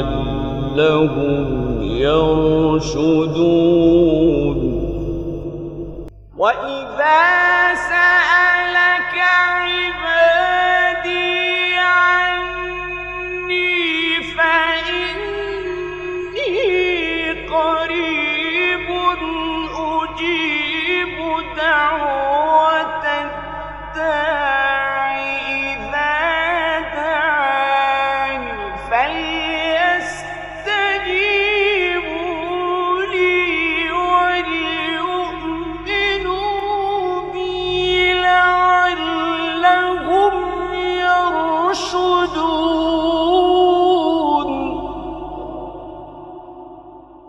لعلهم يرشدون. وإذا سألك عبادي عني فإني قريب أجيب